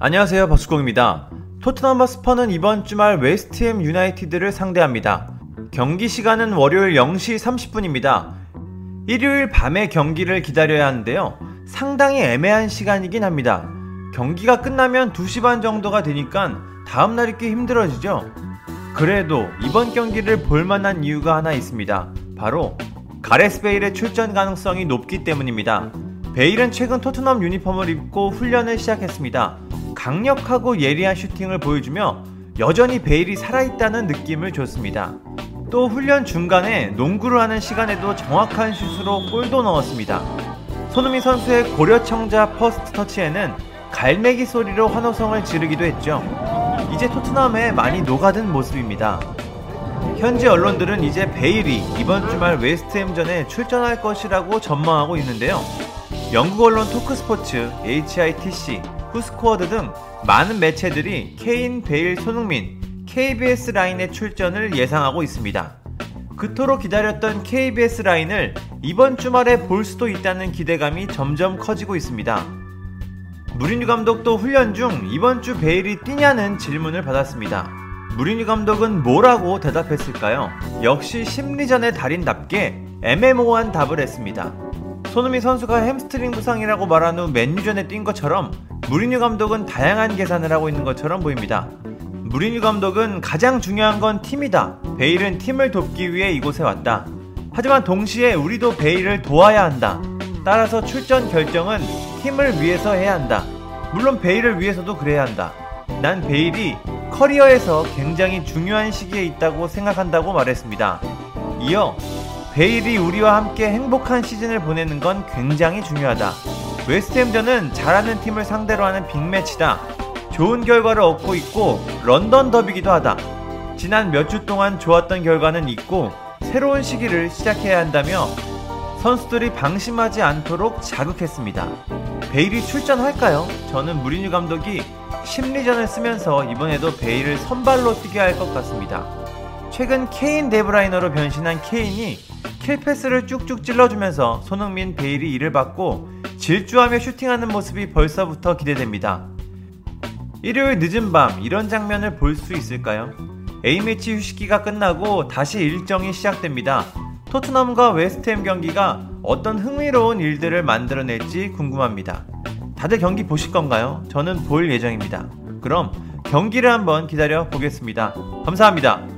안녕하세요 박수공입니다. 토트넘 버스퍼는 이번 주말 웨스트햄 유나이티드를 상대합니다. 경기 시간은 월요일 0시 30분입니다. 일요일 밤에 경기를 기다려야 하는데요. 상당히 애매한 시간이긴 합니다. 경기가 끝나면 2시 반 정도가 되니까 다음날 있기 힘들어지죠. 그래도 이번 경기를 볼만한 이유가 하나 있습니다. 바로 가레스 베일의 출전 가능성이 높기 때문입니다. 베일은 최근 토트넘 유니폼을 입고 훈련을 시작했습니다. 강력하고 예리한 슈팅을 보여주며 여전히 베일이 살아있다는 느낌을 줬습니다. 또 훈련 중간에 농구를 하는 시간에도 정확한 슛으로 골도 넣었습니다. 손흥민 선수의 고려청자 first touch에는 갈매기 소리로 환호성을 지르기도 했죠. 이제 토트넘에 많이 녹아든 모습입니다. 현지 언론들은 이제 베일이 이번 주말 웨스트햄전에 출전할 것이라고 전망하고 있는데요. 영국 언론 토크스포츠, HITC, 후스코어드 등 많은 매체들이 케인, 베일, 손흥민, KBS 라인의 출전을 예상하고 있습니다. 그토록 기다렸던 KBS 라인을 이번 주말에 볼 수도 있다는 기대감이 점점 커지고 있습니다. 무리뉴 감독도 훈련 중 이번 주 베일이 뛰냐는 질문을 받았습니다. 무리뉴 감독은 뭐라고 대답했을까요? 역시 심리전의 달인답게 애매모호한 답을 했습니다. 손흥민 선수가 햄스트링 부상이라고 말한 후 맨유전에 뛴 것처럼 무리뉴 감독은 다양한 계산을 하고 있는 것처럼 보입니다. 무리뉴 감독은 가장 중요한 건 팀이다. 베일은 팀을 돕기 위해 이곳에 왔다. 하지만 동시에 우리도 베일을 도와야 한다. 따라서 출전 결정은 팀을 위해서 해야 한다. 물론 베일을 위해서도 그래야 한다. 난 베일이 커리어에서 굉장히 중요한 시기에 있다고 생각한다고 말했습니다. 이어 베일이 우리와 함께 행복한 시즌을 보내는 건 굉장히 중요하다. 웨스트햄전은 잘하는 팀을 상대로 하는 빅매치다. 좋은 결과를 얻고 있고 런던 더비기도 하다. 지난 몇 주 동안 좋았던 결과는 있고 새로운 시기를 시작해야 한다며 선수들이 방심하지 않도록 자극했습니다. 베일이 출전할까요? 저는 무리뉴 감독이 심리전을 쓰면서 이번에도 베일을 선발로 뛰게 할 것 같습니다. 최근 케인 더브라위너로 변신한 케인이 킬패스를 쭉쭉 찔러주면서 손흥민 베일이 이를 받고 질주하며 슈팅하는 모습이 벌써부터 기대됩니다. 일요일 늦은 밤 이런 장면을 볼 수 있을까요? A매치 휴식기가 끝나고 다시 일정이 시작됩니다. 토트넘과 웨스트햄 경기가 어떤 흥미로운 일들을 만들어낼지 궁금합니다. 다들 경기 보실 건가요? 저는 볼 예정입니다. 그럼 경기를 한번 기다려 보겠습니다. 감사합니다.